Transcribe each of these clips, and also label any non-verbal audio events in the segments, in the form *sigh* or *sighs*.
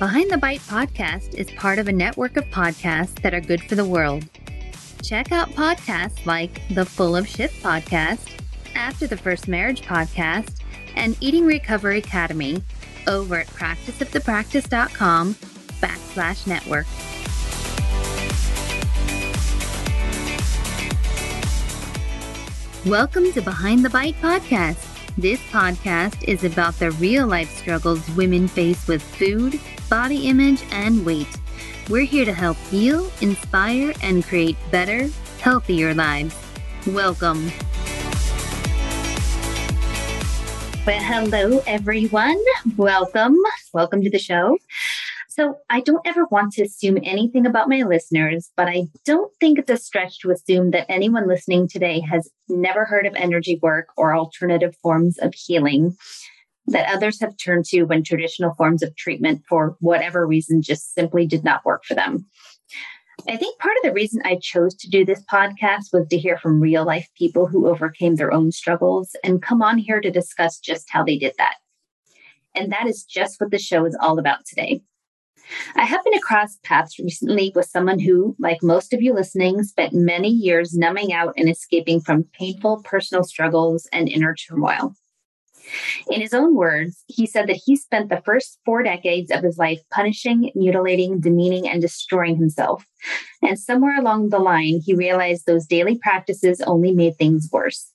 Behind the Bite podcast is part of a network of podcasts that are good for the world. Check out podcasts like the Full of Shit podcast, After the First Marriage podcast, and Eating Recovery Academy over at practiceofthepractice.com backslash network. Welcome to Behind the Bite podcast. This podcast is about the real life struggles women face with food, body image, and weight. We're here to help heal, inspire, and create better, healthier lives. Welcome. Well, hello, everyone. Welcome. Welcome to the show. So, I don't ever want to assume anything about my listeners, but I don't think it's a stretch to assume that anyone listening today has never heard of energy work or alternative forms of healing that others have turned to when traditional forms of treatment, for whatever reason, just simply did not work for them. I think part of the reason I chose to do this podcast was to hear from real life people who overcame their own struggles and come on here to discuss just how they did that. And that is just what the show is all about today. I happened across paths recently with someone who, like most of you listening, spent many years numbing out and escaping from painful personal struggles and inner turmoil. In his own words, he said that he spent the first four decades of his life punishing, mutilating, demeaning, and destroying himself. And somewhere along the line, he realized those daily practices only made things worse.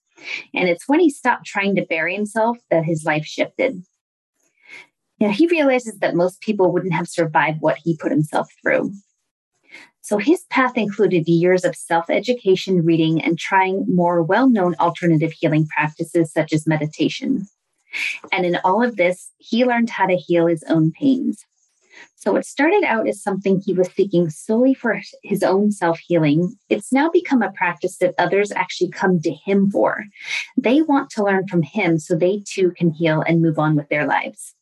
And it's when he stopped trying to bury himself that his life shifted. Now, he realizes that most people wouldn't have survived what he put himself through. So his path included years of self education, reading, and trying more well known alternative healing practices such as meditation. And in all of this, he learned how to heal his own pains. So it started out as something he was seeking solely for his own self healing. It's now become a practice that others actually come to him for. They want to learn from him so they too can heal and move on with their lives.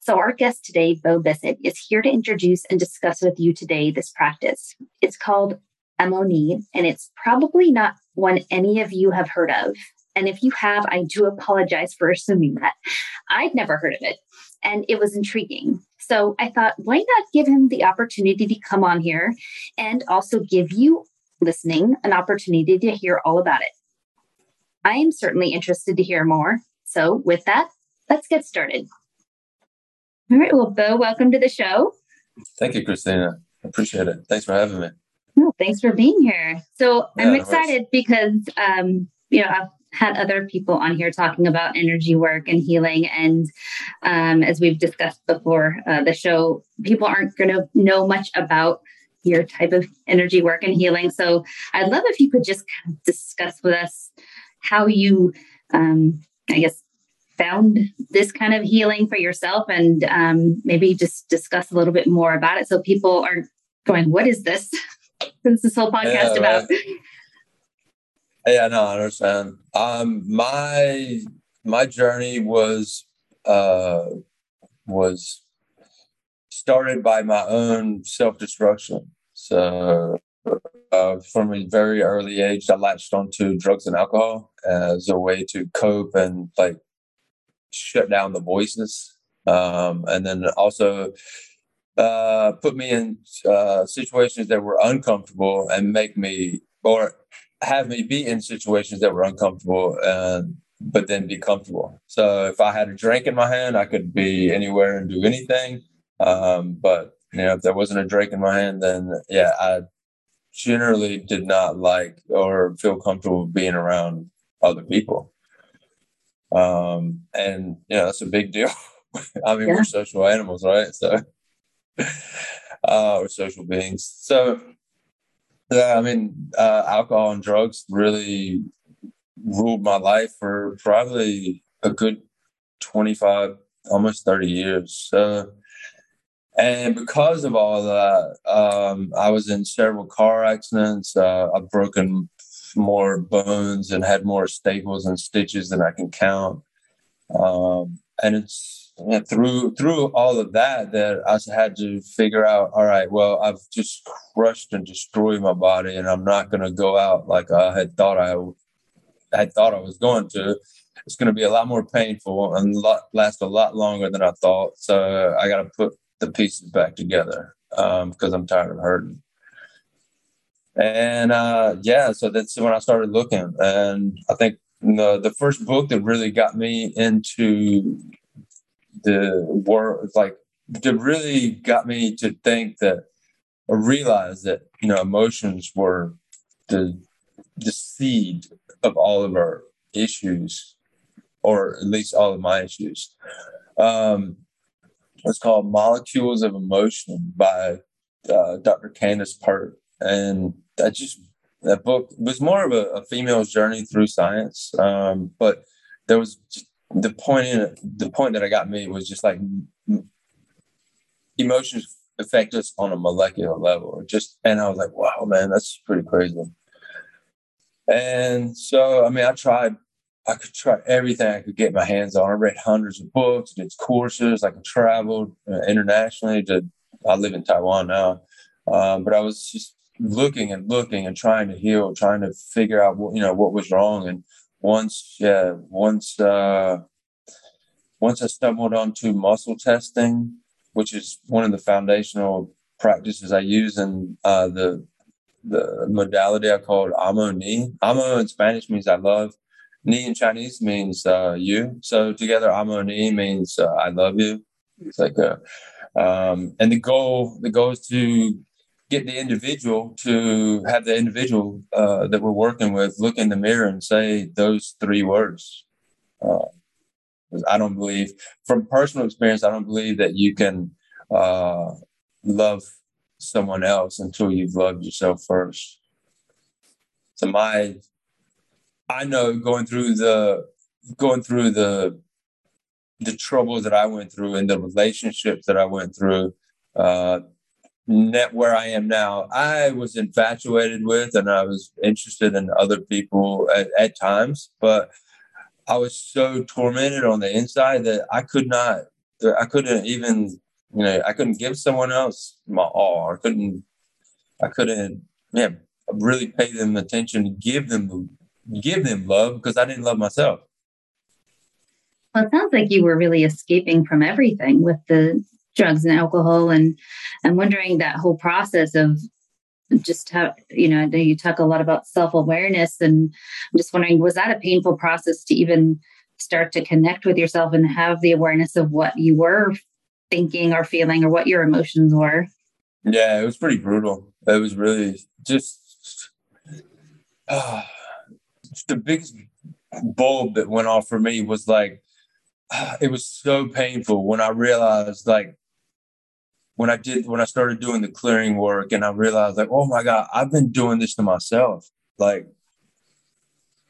So, our guest today, Bo Bissett, is here to introduce and discuss with you today this practice. It's called Amoni, and it's probably not one any of you have heard of. And if you have, I do apologize for assuming that. I'd never heard of it, and it was intriguing. So I thought, why not give him the opportunity to come on here and also give you listening an opportunity to hear all about it? I am certainly interested to hear more. So, with that, let's get started. All right. Well, Bo, welcome to the show. Thank you, Christina. I Appreciate it. Thanks for having me. Oh, thanks for being here. So yeah, I'm excited because um, you know I've had other people on here talking about energy work and healing. And um, as we've discussed before uh, the show, people aren't going to know much about your type of energy work and healing. So I'd love if you could just kind of discuss with us how you, um, I guess, found this kind of healing for yourself and um, maybe just discuss a little bit more about it so people aren't going, What is this? *laughs* Since this whole podcast yeah, about. Yeah, no, I understand. Um, my my journey was uh was started by my own self destruction. So uh, from a very early age, I latched onto drugs and alcohol as a way to cope and like shut down the voices, um, and then also uh, put me in uh, situations that were uncomfortable and make me or have me be in situations that were uncomfortable and but then be comfortable. So if I had a drink in my hand, I could be anywhere and do anything. Um, but you know, if there wasn't a drink in my hand, then yeah, I generally did not like or feel comfortable being around other people. Um, and you know, that's a big deal. *laughs* I mean, yeah. we're social animals, right? So *laughs* uh, we're social beings. So yeah, I mean, uh, alcohol and drugs really ruled my life for probably a good 25, almost 30 years. So, and because of all that, um, I was in several car accidents. Uh, I've broken more bones and had more staples and stitches than I can count. Um, and it's through through all of that that I had to figure out all right well I've just crushed and destroyed my body and I'm not going to go out like I had thought I had thought I was going to it's going to be a lot more painful and lot, last a lot longer than I thought so I got to put the pieces back together because um, I'm tired of hurting. And uh, yeah, so that's when I started looking. And I think the the first book that really got me into the world, like that really got me to think that or realize that you know emotions were the the seed of all of our issues, or at least all of my issues. Um, it's called Molecules of Emotion by uh, Dr. Candace Pert, and I just that book was more of a, a female's journey through science. Um, but there was the point in it, the point that I got made was just like emotions affect us on a molecular level. Just and I was like, wow, man, that's pretty crazy. And so, I mean, I tried. I could try everything I could get my hands on. I read hundreds of books, did courses. I could travel internationally. To I live in Taiwan now, um, but I was just looking and looking and trying to heal, trying to figure out what you know what was wrong. And once, yeah, once uh, once I stumbled onto muscle testing, which is one of the foundational practices I use in uh, the the modality I called Amo Ni. Amo in Spanish means I love. Ni in Chinese means uh, you. So together, Amo Ni means uh, I love you. It's like a, um, and the goal the goal is to get the individual to have the individual uh, that we're working with look in the mirror and say those three words. Uh, I don't believe, from personal experience, I don't believe that you can uh, love someone else until you've loved yourself first. So my, I know going through the going through the the troubles that I went through and the relationships that I went through, uh, net where I am now, I was infatuated with and I was interested in other people at, at times, but I was so tormented on the inside that I could not, I couldn't even, you know, I couldn't give someone else my all. I couldn't, I couldn't, yeah, really pay them attention, give them, give them love because I didn't love myself. Well, it sounds like you were really escaping from everything with the drugs and alcohol and i'm wondering that whole process of just how you know you talk a lot about self-awareness and i'm just wondering was that a painful process to even start to connect with yourself and have the awareness of what you were thinking or feeling or what your emotions were? Yeah it was pretty brutal. It was really just uh, the biggest bulb that went off for me was like uh, it was so painful when i realized like when I did when I started doing the clearing work and I realized like, oh my God, I've been doing this to myself. Like,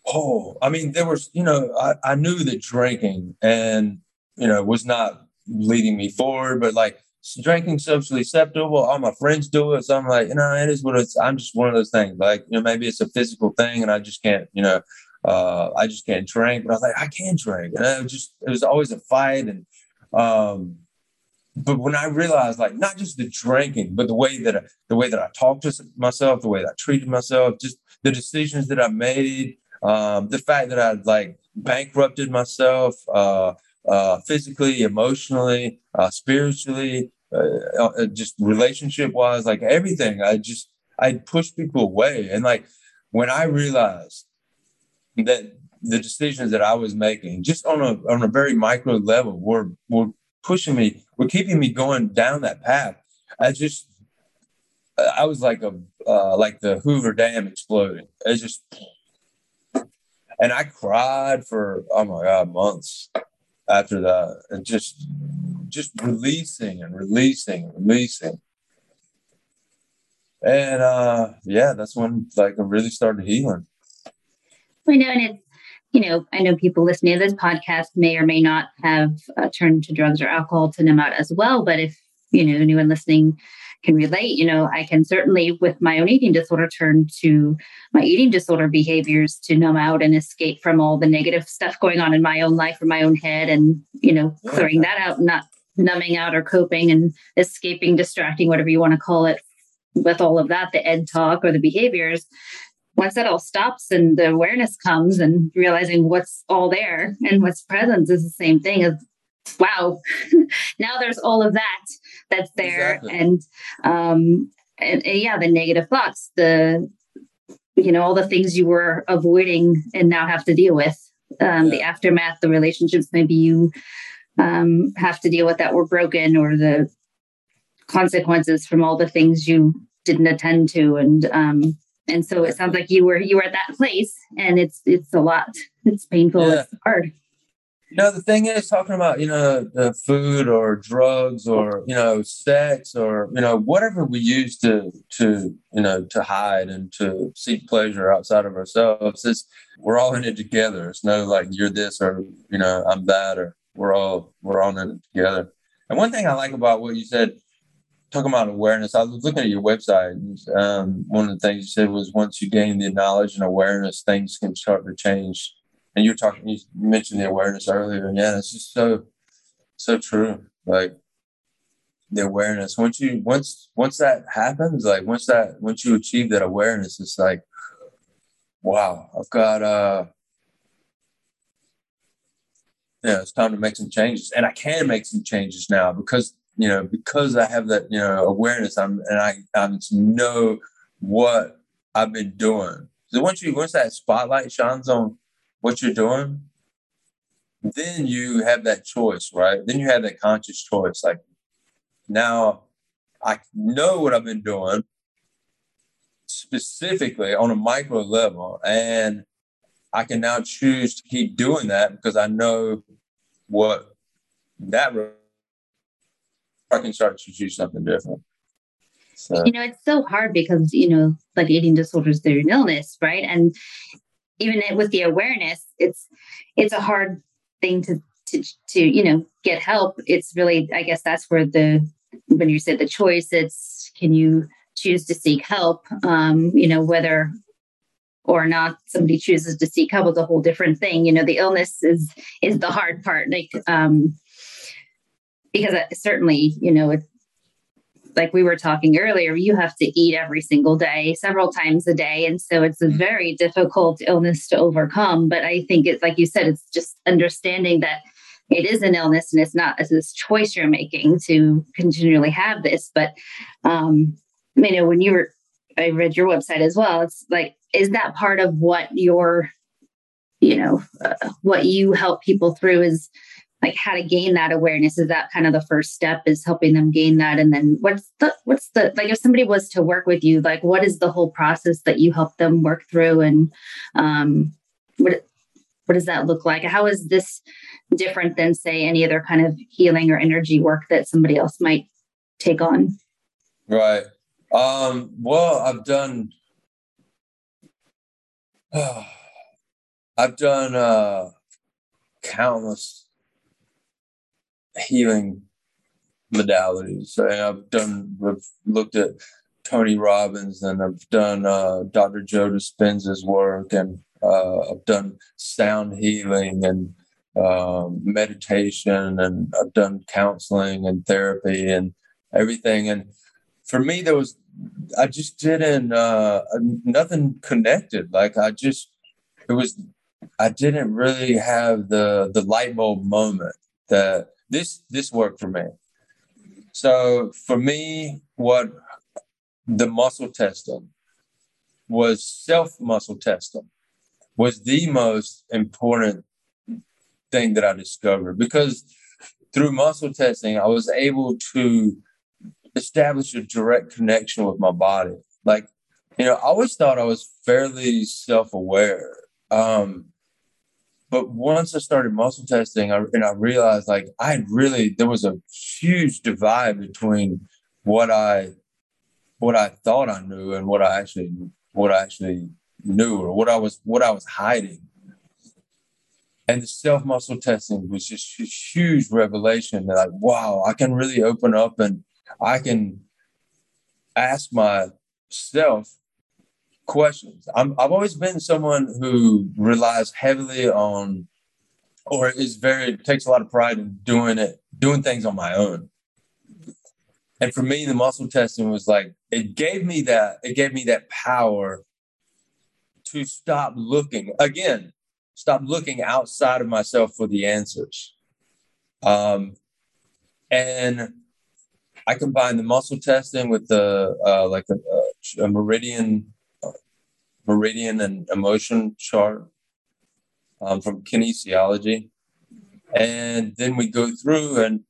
oh, I mean, there was, you know, I, I knew that drinking and you know was not leading me forward, but like drinking socially acceptable. All my friends do it. So I'm like, you know, it is what it's I'm just one of those things. Like, you know, maybe it's a physical thing and I just can't, you know, uh, I just can't drink. But I was like, I can drink. And it was just it was always a fight and um but when I realized, like, not just the drinking, but the way that I, the way that I talked to myself, the way that I treated myself, just the decisions that I made, um, the fact that I like bankrupted myself uh, uh, physically, emotionally, uh, spiritually, uh, uh, just relationship wise, like everything. I just I pushed people away, and like when I realized that the decisions that I was making, just on a on a very micro level, were were pushing me, were keeping me going down that path. I just, I was like a, uh, like the Hoover Dam exploding. It just, and I cried for, oh my God, months after that. And just, just releasing and releasing and releasing. And uh yeah, that's when like I really started healing. I know, and it's you know, I know people listening to this podcast may or may not have uh, turned to drugs or alcohol to numb out as well. But if, you know, anyone listening can relate, you know, I can certainly, with my own eating disorder, turn to my eating disorder behaviors to numb out and escape from all the negative stuff going on in my own life or my own head and, you know, clearing that out, not numbing out or coping and escaping, distracting, whatever you want to call it, with all of that, the ed talk or the behaviors once that all stops and the awareness comes and realizing what's all there and what's present is the same thing as wow *laughs* now there's all of that that's there exactly. and um and, and yeah the negative thoughts the you know all the things you were avoiding and now have to deal with um, yeah. the aftermath the relationships maybe you um, have to deal with that were broken or the consequences from all the things you didn't attend to and um, and so it sounds like you were you were at that place and it's it's a lot it's painful yeah. it's hard you know, the thing is talking about, you know, the food or drugs or, you know, sex or, you know, whatever we use to, to, you know, to hide and to seek pleasure outside of ourselves is we're all in it together. It's no like you're this or, you know, I'm that or we're all, we're all in it together. And one thing I like about what you said, talking about awareness, I was looking at your website. Um, one of the things you said was once you gain the knowledge and awareness, things can start to change and you were talking, you mentioned the awareness earlier, and yeah, it's just so, so true. Like the awareness. Once you once once that happens, like once that once you achieve that awareness, it's like, wow, I've got uh yeah, it's time to make some changes. And I can make some changes now because, you know, because I have that, you know, awareness, I'm and I I know what I've been doing. So once you once that spotlight shines on what you're doing, then you have that choice, right? Then you have that conscious choice. Like now I know what I've been doing specifically on a micro level, and I can now choose to keep doing that because I know what that I can start to choose something different. So. You know, it's so hard because, you know, like eating disorders, they're an illness, right? And even with the awareness, it's it's a hard thing to to to you know get help. It's really, I guess, that's where the when you said the choice, it's can you choose to seek help? Um, you know, whether or not somebody chooses to seek help is a whole different thing. You know, the illness is is the hard part. Like um because certainly, you know, like we were talking earlier, you have to eat every single day, several times a day. And so it's a mm-hmm. very difficult illness to overcome. But I think it's like you said, it's just understanding that it is an illness and it's not as this choice you're making to continually have this. But um, you know, when you were I read your website as well, it's like, is that part of what your, you know, uh, what you help people through is like how to gain that awareness? Is that kind of the first step is helping them gain that? And then what's the what's the like if somebody was to work with you like what is the whole process that you help them work through? And um what what does that look like? How is this different than say any other kind of healing or energy work that somebody else might take on? Right. Um well i've done *sighs* i've done uh countless healing modalities. I've done, I've looked at Tony Robbins and I've done uh, Dr. Joe Dispenza's work and uh, I've done sound healing and um, meditation and I've done counseling and therapy and everything. And for me, there was, I just didn't, uh, nothing connected. Like I just, it was, I didn't really have the, the light bulb moment that this this worked for me. So for me, what the muscle testing was self muscle testing was the most important thing that I discovered because through muscle testing, I was able to establish a direct connection with my body. Like, you know, I always thought I was fairly self aware. Um, but once I started muscle testing, I, and I realized like I really there was a huge divide between what I what I thought I knew and what I actually what I actually knew or what I was what I was hiding. And the self muscle testing was just a huge revelation that like, wow, I can really open up and I can ask myself questions. I'm, I've always been someone who relies heavily on, or is very takes a lot of pride in doing it, doing things on my own. And for me, the muscle testing was like it gave me that it gave me that power to stop looking again, stop looking outside of myself for the answers. Um, and I combined the muscle testing with the uh, like a, a meridian, meridian and emotion chart um, from kinesiology, and then we go through and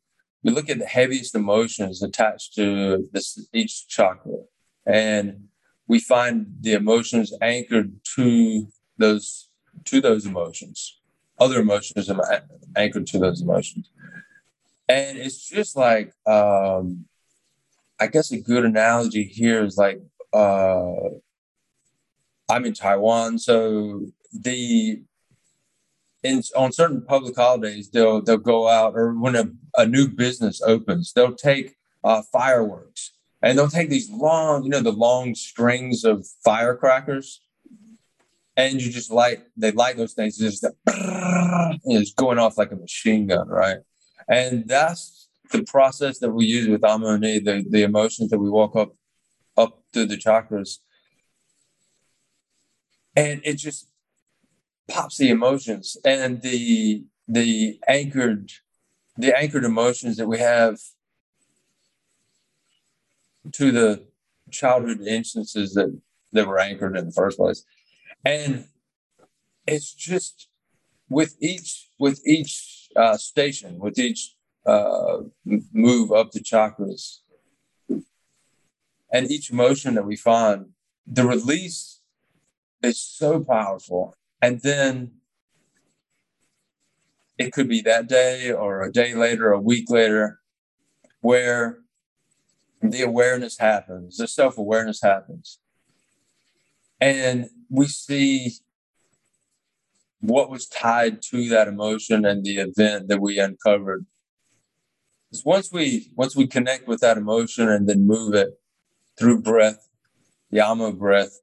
we look at the heaviest emotions attached to this each chakra, and we find the emotions anchored to those to those emotions. Other emotions are anchored to those emotions. And it's just like um i guess a good analogy here is like uh i'm in taiwan so the in on certain public holidays they'll they'll go out or when a, a new business opens they'll take uh, fireworks. And they'll take these long you know the long strings of firecrackers. And you just light they light those things just it's going off like a machine gun right? And that's the process that we use with Amoni, the, the emotions that we walk up up through the chakras. And it just pops the emotions and the the anchored the anchored emotions that we have to the childhood instances that that were anchored in the first place. And it's just with each with each uh, station with each uh, move up the chakras. And each emotion that we find, the release is so powerful. And then it could be that day or a day later, a week later, where the awareness happens, the self awareness happens. And we see what was tied to that emotion and the event that we uncovered. Because once we once we connect with that emotion and then move it through breath, amo breath.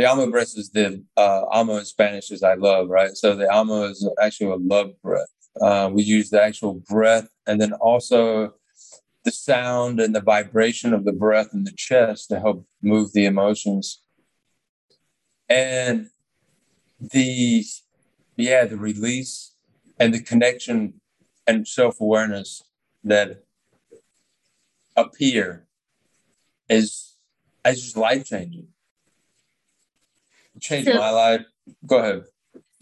The amo breath is the uh, amo in Spanish is I love, right? So the amo is actually a love breath. Uh, we use the actual breath and then also the sound and the vibration of the breath in the chest to help move the emotions. And the yeah the release and the connection and self-awareness that appear is is just life changing changed so, my life go ahead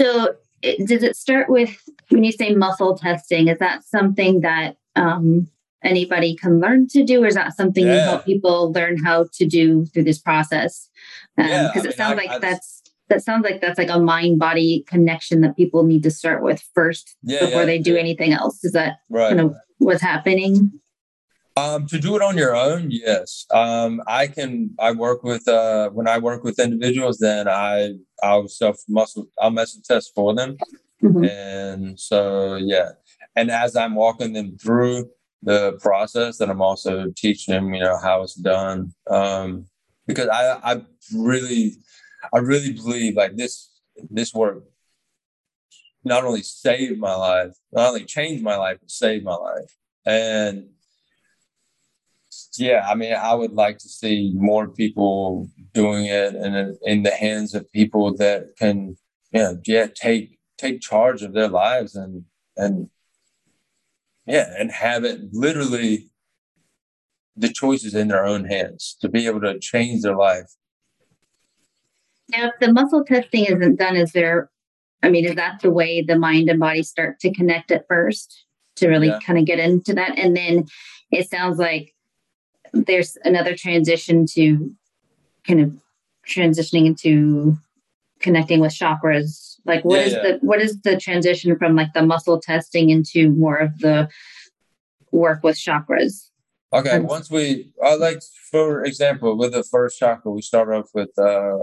so it, does it start with when you say muscle testing is that something that um, anybody can learn to do or is that something yeah. you help people learn how to do through this process because um, yeah, it mean, sounds I, like I, that's that sounds like that's like a mind body connection that people need to start with first yeah, before they do anything else. Is that right. kind of what's happening? Um, to do it on your own, yes. Um, I can. I work with uh, when I work with individuals, then I I'll self muscle I'll muscle test for them, mm-hmm. and so yeah. And as I'm walking them through the process, then I'm also teaching them, you know, how it's done. Um, because I I really I really believe like this this work not only saved my life, not only changed my life, but saved my life. And yeah, I mean, I would like to see more people doing it and in the hands of people that can, you know, yeah, take take charge of their lives and and yeah, and have it literally the choices in their own hands to be able to change their life now, if the muscle testing isn't done, is there, I mean, is that the way the mind and body start to connect at first to really yeah. kind of get into that? And then it sounds like there's another transition to kind of transitioning into connecting with chakras. Like, what yeah, is yeah. the what is the transition from like the muscle testing into more of the work with chakras? Okay, once we, I like, for example, with the first chakra, we start off with uh,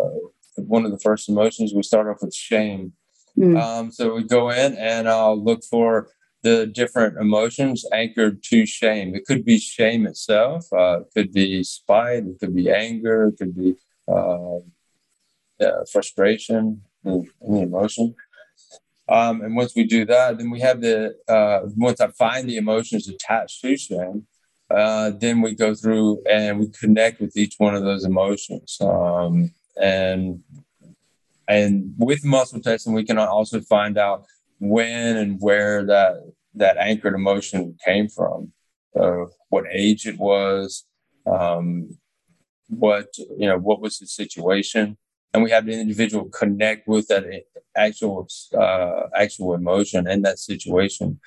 one of the first emotions. We start off with shame. Mm. Um, so we go in and I'll look for the different emotions anchored to shame. It could be shame itself, uh, it could be spite, it could be anger, it could be uh, frustration, any, any emotion. Um, and once we do that, then we have the, uh, once I find the emotions attached to shame, uh, then we go through and we connect with each one of those emotions. Um, and and with muscle testing we can also find out when and where that that anchored emotion came from what age it was, um, what you know, what was the situation, and we have the individual connect with that actual uh, actual emotion in that situation.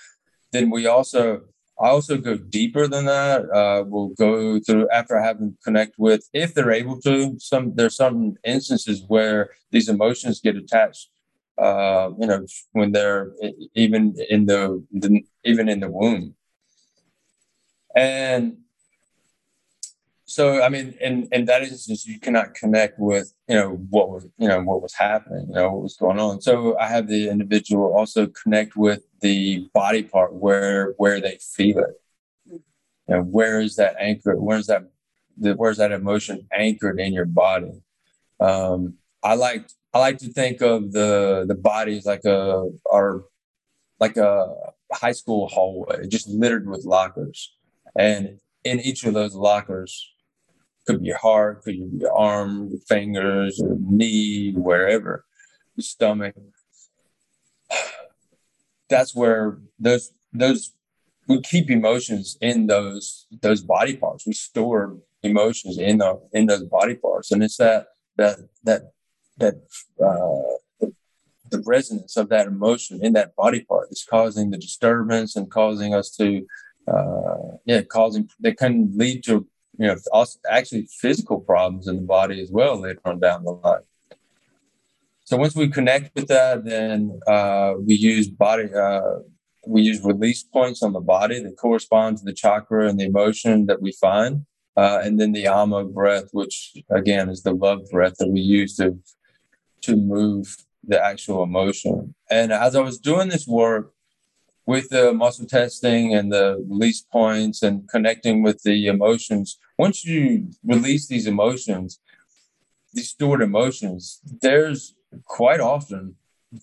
Then we also I also go deeper than that. Uh, we'll go through after I have them connect with, if they're able to. Some there's some instances where these emotions get attached. Uh, you know, when they're even in the, the even in the womb, and so I mean, in in that instance, you cannot connect with you know what was you know what was happening, you know what was going on. So I have the individual also connect with the body part where where they feel it. You know, where is that anchor? Where's that? The, where's that emotion anchored in your body? Um, I like I like to think of the the body as like a our like a high school hallway, just littered with lockers, and in each of those lockers could be your heart, could be your arm, your fingers, your knee, wherever, your stomach. *sighs* That's where those those we keep emotions in those those body parts. We store emotions in the in those body parts, and it's that that that that uh, the, the resonance of that emotion in that body part is causing the disturbance and causing us to uh, yeah causing that can lead to you know, also actually physical problems in the body as well later on down the line. So once we connect with that, then uh, we use body, uh, we use release points on the body that correspond to the chakra and the emotion that we find. Uh, and then the amo breath, which again is the love breath that we use to to move the actual emotion. And as I was doing this work, with the muscle testing and the release points and connecting with the emotions, once you release these emotions, these stored emotions, there's quite often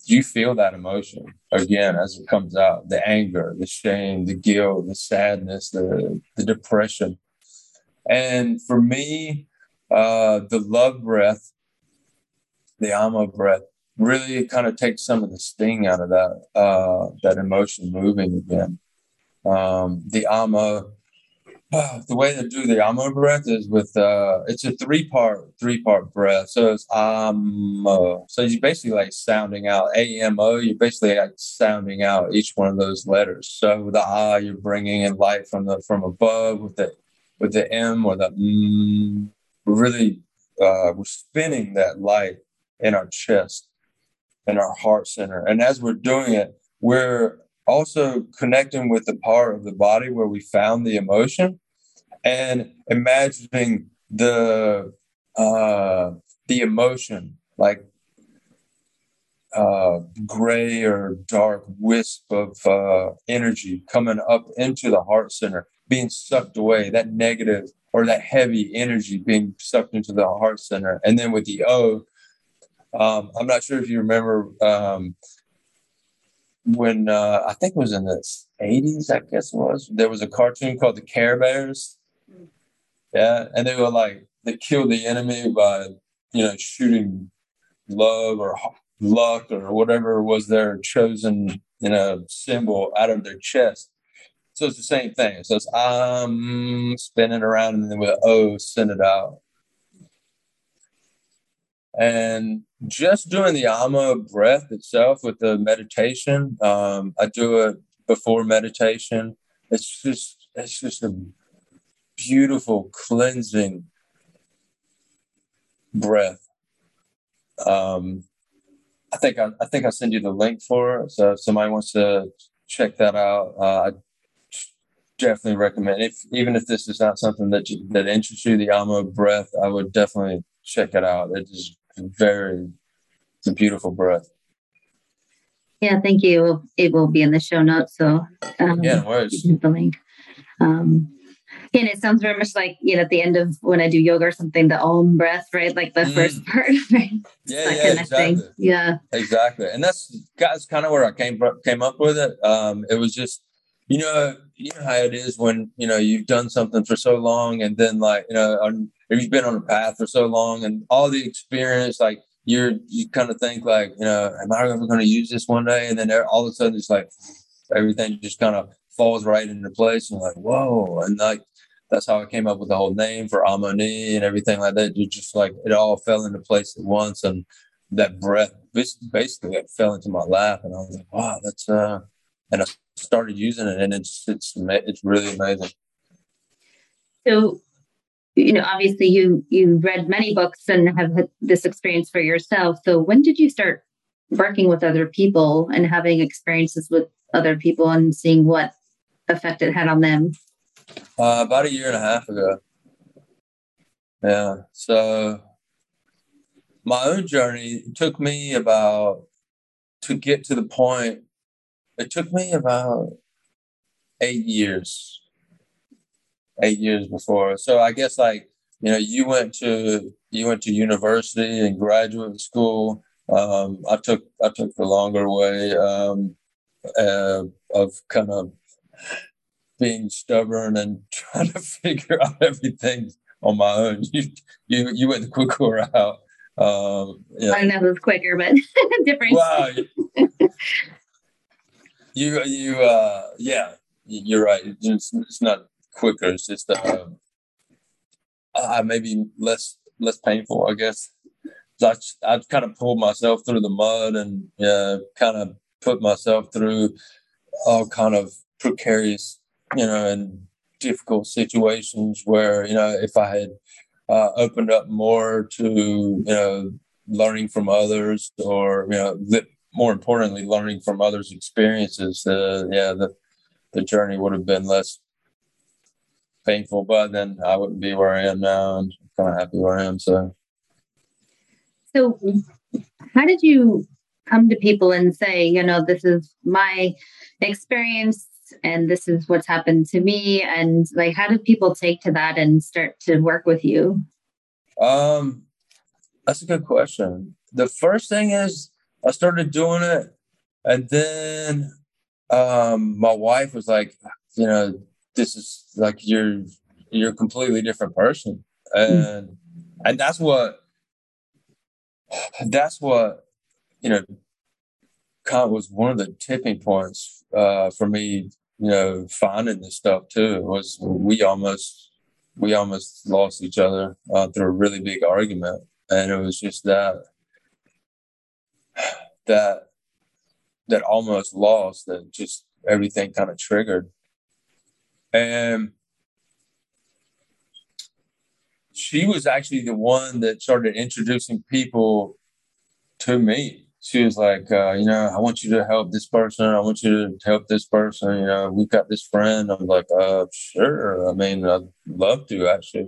you feel that emotion again as it comes out the anger, the shame, the guilt, the sadness, the, the depression. And for me, uh, the love breath, the amo breath, really kind of takes some of the sting out of that uh, that emotion moving again. Um, the amo, uh, the way to do the amo breath is with uh, it's a three part three part breath. So it's amo. So you basically like sounding out a m o. You're basically like sounding out each one of those letters. So the ah, you're bringing in light from the from above with the with the m or the mm. We're really uh, we're spinning that light in our chest in our heart center. And as we're doing it, we're also connecting with the part of the body where we found the emotion and imagining the uh, the emotion like uh, gray or dark wisp of uh, energy coming up into the heart center, being sucked away, that negative or that heavy energy being sucked into the heart center. And then with the O, um, I'm not sure if you remember um, when uh, I think it was in the 80s, I guess it was. There was a cartoon called the Care Bears. Yeah, and they were like they killed the enemy by you know shooting love or luck or whatever was their chosen you know symbol out of their chest. So it's the same thing. So it's um spinning around and then with O send it out. And just doing the Amo breath itself with the meditation, um, I do it before meditation. It's just it's just a beautiful cleansing breath. Um, I think I, I think I'll send you the link for it. So if somebody wants to check that out, uh, I definitely recommend. If even if this is not something that you, that interests you, the Amo breath, I would definitely check it out. It is very, it's a beautiful breath. Yeah, thank you. It will be in the show notes. So, um, yeah, no the link. Um, and it sounds very much like you know at the end of when I do yoga or something, the om breath, right? Like the mm. first *laughs* part, right? Yeah, yeah, exactly. Yeah, exactly. And that's that's kind of where I came came up with it. Um, it was just you know you know how it is when you know you've done something for so long and then like you know if you've been on a path for so long and all the experience, like you're, you kind of think like, you know, am I ever going to use this one day? And then all of a sudden it's like everything just kind of falls right into place and like, whoa. And like, that's how I came up with the whole name for Amoni and everything like that. You just like, it all fell into place at once. And that breath basically it fell into my lap. And I was like, wow, that's, uh, and I started using it and it's, it's, it's really amazing. So, you know, obviously you, you read many books and have had this experience for yourself. So when did you start working with other people and having experiences with other people and seeing what effect it had on them? Uh, about a year and a half ago. Yeah. So my own journey took me about to get to the point. It took me about eight years. Eight years before. So I guess like you know you went to you went to university and graduate school. Um, I took I took the longer way um, uh, of kind of being stubborn and *laughs* trying to figure out everything on my own. You you you went the quicker *laughs* route. Um, yeah. I know it was quicker, but *laughs* different. Wow. you you uh yeah you're right. It's, it's not quicker. It's just uh, uh maybe less less painful, I guess. So I I kind of pulled myself through the mud and yeah, kind of put myself through all kind of precarious you know, and difficult situations where, you know, if I had uh, opened up more to, you know, learning from others or, you know, more importantly, learning from others' experiences, uh, yeah, the, the journey would have been less painful, but then I wouldn't be where I am now and I'm kind of happy where I am. So, so how did you come to people and say, you know, this is my experience and this is what's happened to me? And like how did people take to that and start to work with you? Um that's a good question. The first thing is i started doing it and then um my wife was like you know this is like you're you're a completely different person and mm. and that's what that's what you know kind of was one of the tipping points uh, for me, you know, finding this stuff too. Was we almost we almost lost each other uh, through a really big argument, and it was just that that that almost lost that just everything kind of triggered, and she was actually the one that started introducing people to me she was like, uh, you know, I want you to help this person. I want you to help this person. You know, we've got this friend. I'm like, uh, sure. I mean, I'd love to actually.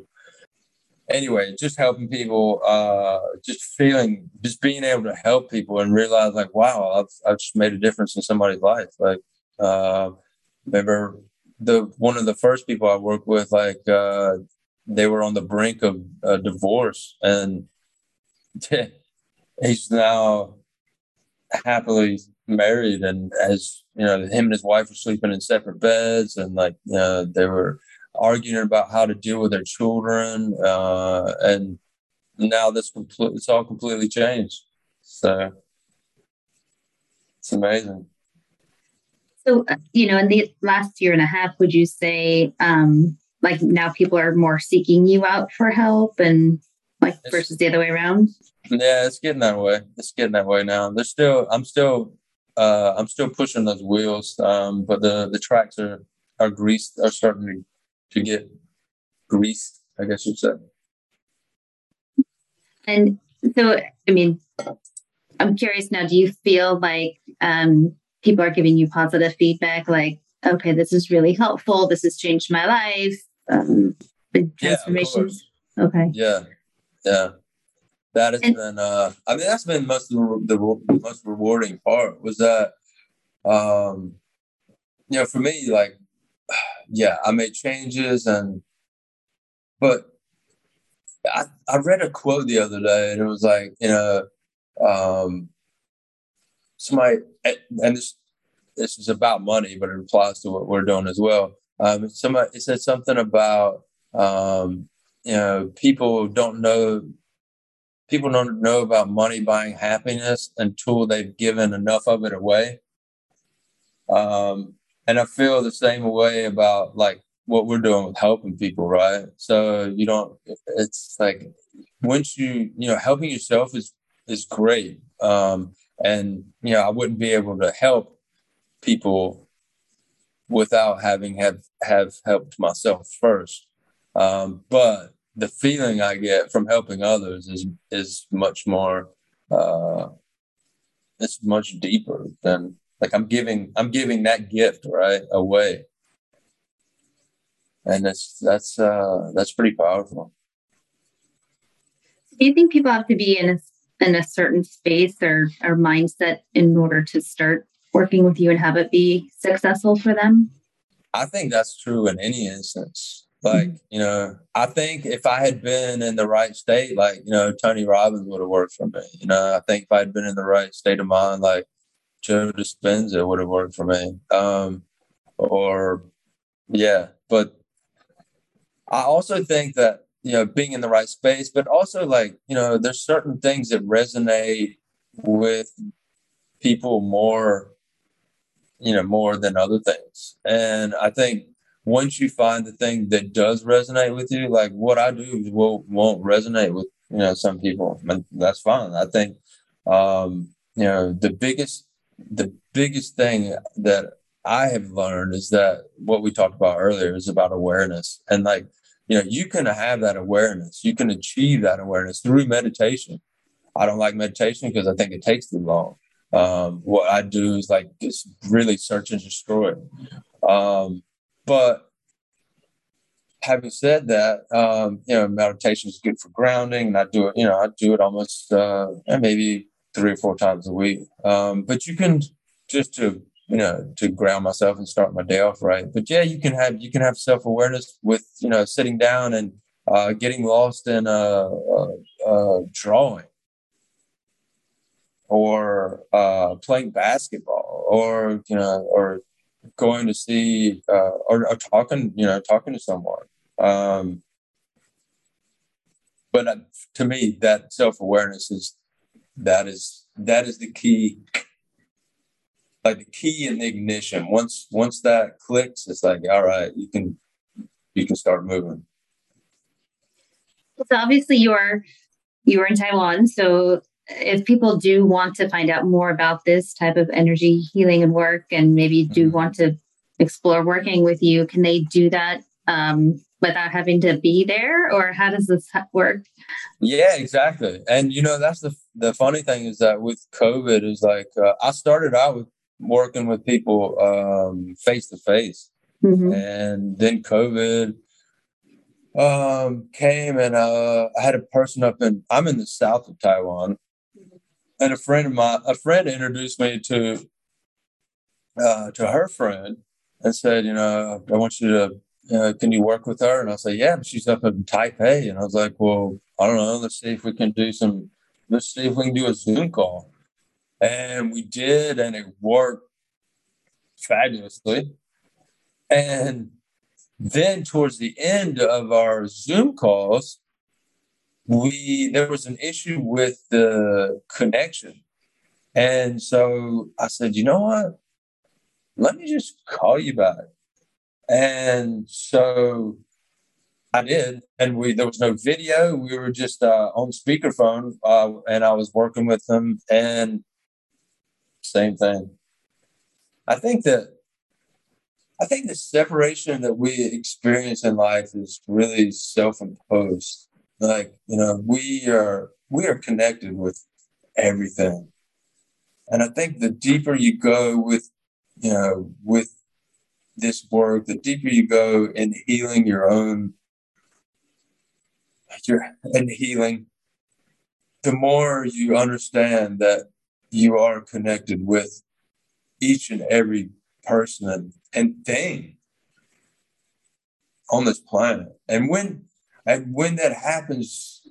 Anyway, just helping people, uh, just feeling, just being able to help people and realize like, wow, I've, I've just made a difference in somebody's life. Like, uh, remember the, one of the first people I worked with, like, uh, they were on the brink of a divorce and *laughs* he's now happily married and as you know him and his wife were sleeping in separate beds and like uh, they were arguing about how to deal with their children uh, and now this complete it's all completely changed. So it's amazing so uh, you know in the last year and a half would you say um like now people are more seeking you out for help and like it's, versus the other way around yeah, it's getting that way. It's getting that way now. There's still, I'm still, uh, I'm still pushing those wheels, um, but the the tracks are are greased, are starting to, to get greased. I guess you'd say. And so, I mean, I'm curious now. Do you feel like um, people are giving you positive feedback? Like, okay, this is really helpful. This has changed my life. Um, transformations. Yeah, okay. Yeah, yeah that has and, been uh i mean that's been most of the, the most rewarding part was that um you know for me like *sighs* yeah i made changes and but i i read a quote the other day and it was like you know um somebody and this this is about money but it applies to what we're doing as well um somebody it said something about um you know people don't know people don't know about money buying happiness until they've given enough of it away. Um, and I feel the same way about like what we're doing with helping people, right? So you don't. It's like once you you know helping yourself is is great, um, and you know I wouldn't be able to help people without having have have helped myself first. Um, but the feeling I get from helping others is is much more. Uh, it's much deeper than like I'm giving I'm giving that gift right away and that's that's uh, that's pretty powerful. Do you think people have to be in a in a certain space or or mindset in order to start working with you and have it be successful for them? I think that's true in any instance. Like, mm-hmm. you know, I think if I had been in the right state, like, you know, Tony Robbins would have worked for me. You know, I think if I had been in the right state of mind, like Joe Dispenza would have worked for me. Um, or yeah, but I also think that you know being in the right space, but also like you know there's certain things that resonate with people more, you know, more than other things. And I think once you find the thing that does resonate with you, like what I do will won't resonate with you know some people, and that's fine. I think um, you know the biggest the biggest thing that I have learned is that what we talked about earlier is about awareness. And like, you know, you can have that awareness. You can achieve that awareness through meditation. I don't like meditation because I think it takes too long. Um, what I do is like just really search and destroy. Um, but having said that, um, you know, meditation is good for grounding, and I do it. You know, I do it almost uh, maybe three or four times a week. Um, but you can just to you know to ground myself and start my day off right. But yeah you can have you can have self-awareness with you know sitting down and uh, getting lost in a, a, a drawing or uh, playing basketball or you know or going to see uh, or, or, talking you know talking to someone. Um, but uh, to me that self-awareness is that is that is the key like the key in the ignition. Once once that clicks, it's like all right, you can you can start moving. So obviously you're you're in Taiwan, so if people do want to find out more about this type of energy healing and work, and maybe do mm-hmm. want to explore working with you, can they do that um, without having to be there, or how does this work? Yeah, exactly. And you know, that's the the funny thing is that with COVID is like uh, I started out with working with people um, face to face. And then COVID um, came, and uh, I had a person up in. I'm in the south of Taiwan, and a friend of mine, a friend introduced me to uh, to her friend, and said, you know, I want you to. Uh, can you work with her? And I said, yeah, she's up in Taipei. And I was like, well, I don't know. Let's see if we can do some. Let's see if we can do a Zoom call. And we did, and it worked fabulously. And then towards the end of our Zoom calls, we there was an issue with the connection. And so I said, you know what? Let me just call you back. And so I did, and we there was no video. We were just uh, on speakerphone, uh, and I was working with them, and same thing. I think that I think the separation that we experience in life is really self-imposed. Like, you know, we are we are connected with everything. And I think the deeper you go with, you know, with this work, the deeper you go in healing your own your and healing, the more you understand that you are connected with each and every person and, and thing on this planet. And when and when that happens,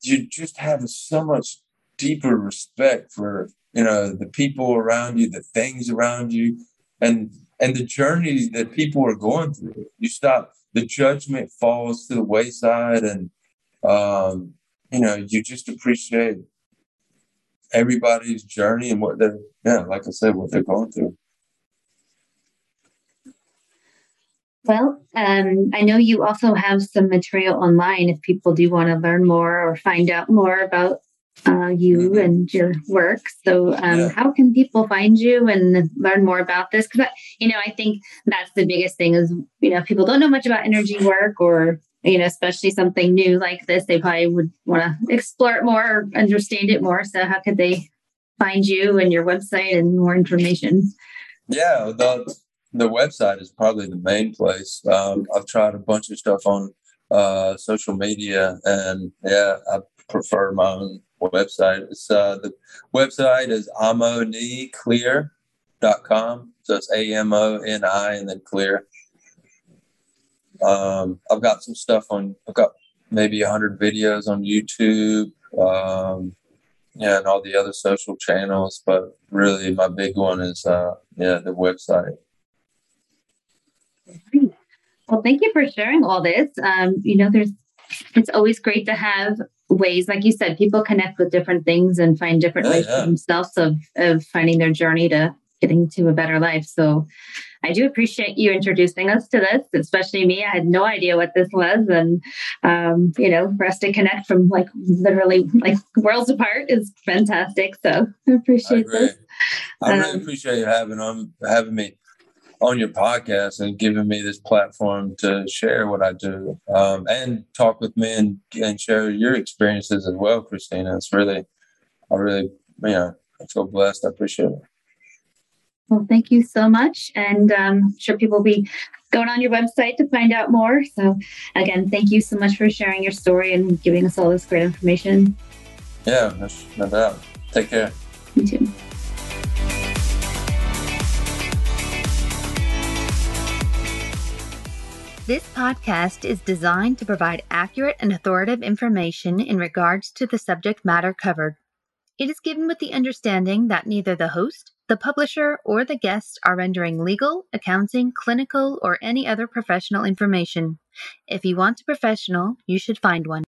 you just have so much deeper respect for you know the people around you, the things around you, and and the journeys that people are going through. You stop the judgment falls to the wayside, and um, you know you just appreciate everybody's journey and what they're yeah, like I said, what they're going through. Well, um, I know you also have some material online if people do want to learn more or find out more about uh, you mm-hmm. and your work. So, um, yeah. how can people find you and learn more about this? Because, you know, I think that's the biggest thing is, you know, people don't know much about energy work or, you know, especially something new like this, they probably would want to explore it more or understand it more. So, how could they find you and your website and more information? Yeah, the the website is probably the main place. Um, I've tried a bunch of stuff on uh, social media, and yeah, I prefer my own website. It's uh, the website is amoniclear.com. So it's A M O N I and then clear. Um, I've got some stuff on. I've got maybe hundred videos on YouTube. Um, yeah, and all the other social channels, but really my big one is uh, yeah the website. Well, thank you for sharing all this. Um, you know, there's it's always great to have ways, like you said, people connect with different things and find different yeah, ways yeah. for themselves of of finding their journey to getting to a better life. So I do appreciate you introducing us to this, especially me. I had no idea what this was. And, um, you know, for us to connect from like literally like worlds apart is fantastic. So I appreciate I this. I really um, appreciate you having on having me on your podcast and giving me this platform to share what I do um, and talk with me and, and share your experiences as well, Christina. It's really, I really, you know, I feel blessed. I appreciate it. Well, thank you so much. And um, I'm sure people will be going on your website to find out more. So, again, thank you so much for sharing your story and giving us all this great information. Yeah, no doubt. Take care. You too. This podcast is designed to provide accurate and authoritative information in regards to the subject matter covered. It is given with the understanding that neither the host, the publisher, or the guest are rendering legal, accounting, clinical, or any other professional information. If you want a professional, you should find one.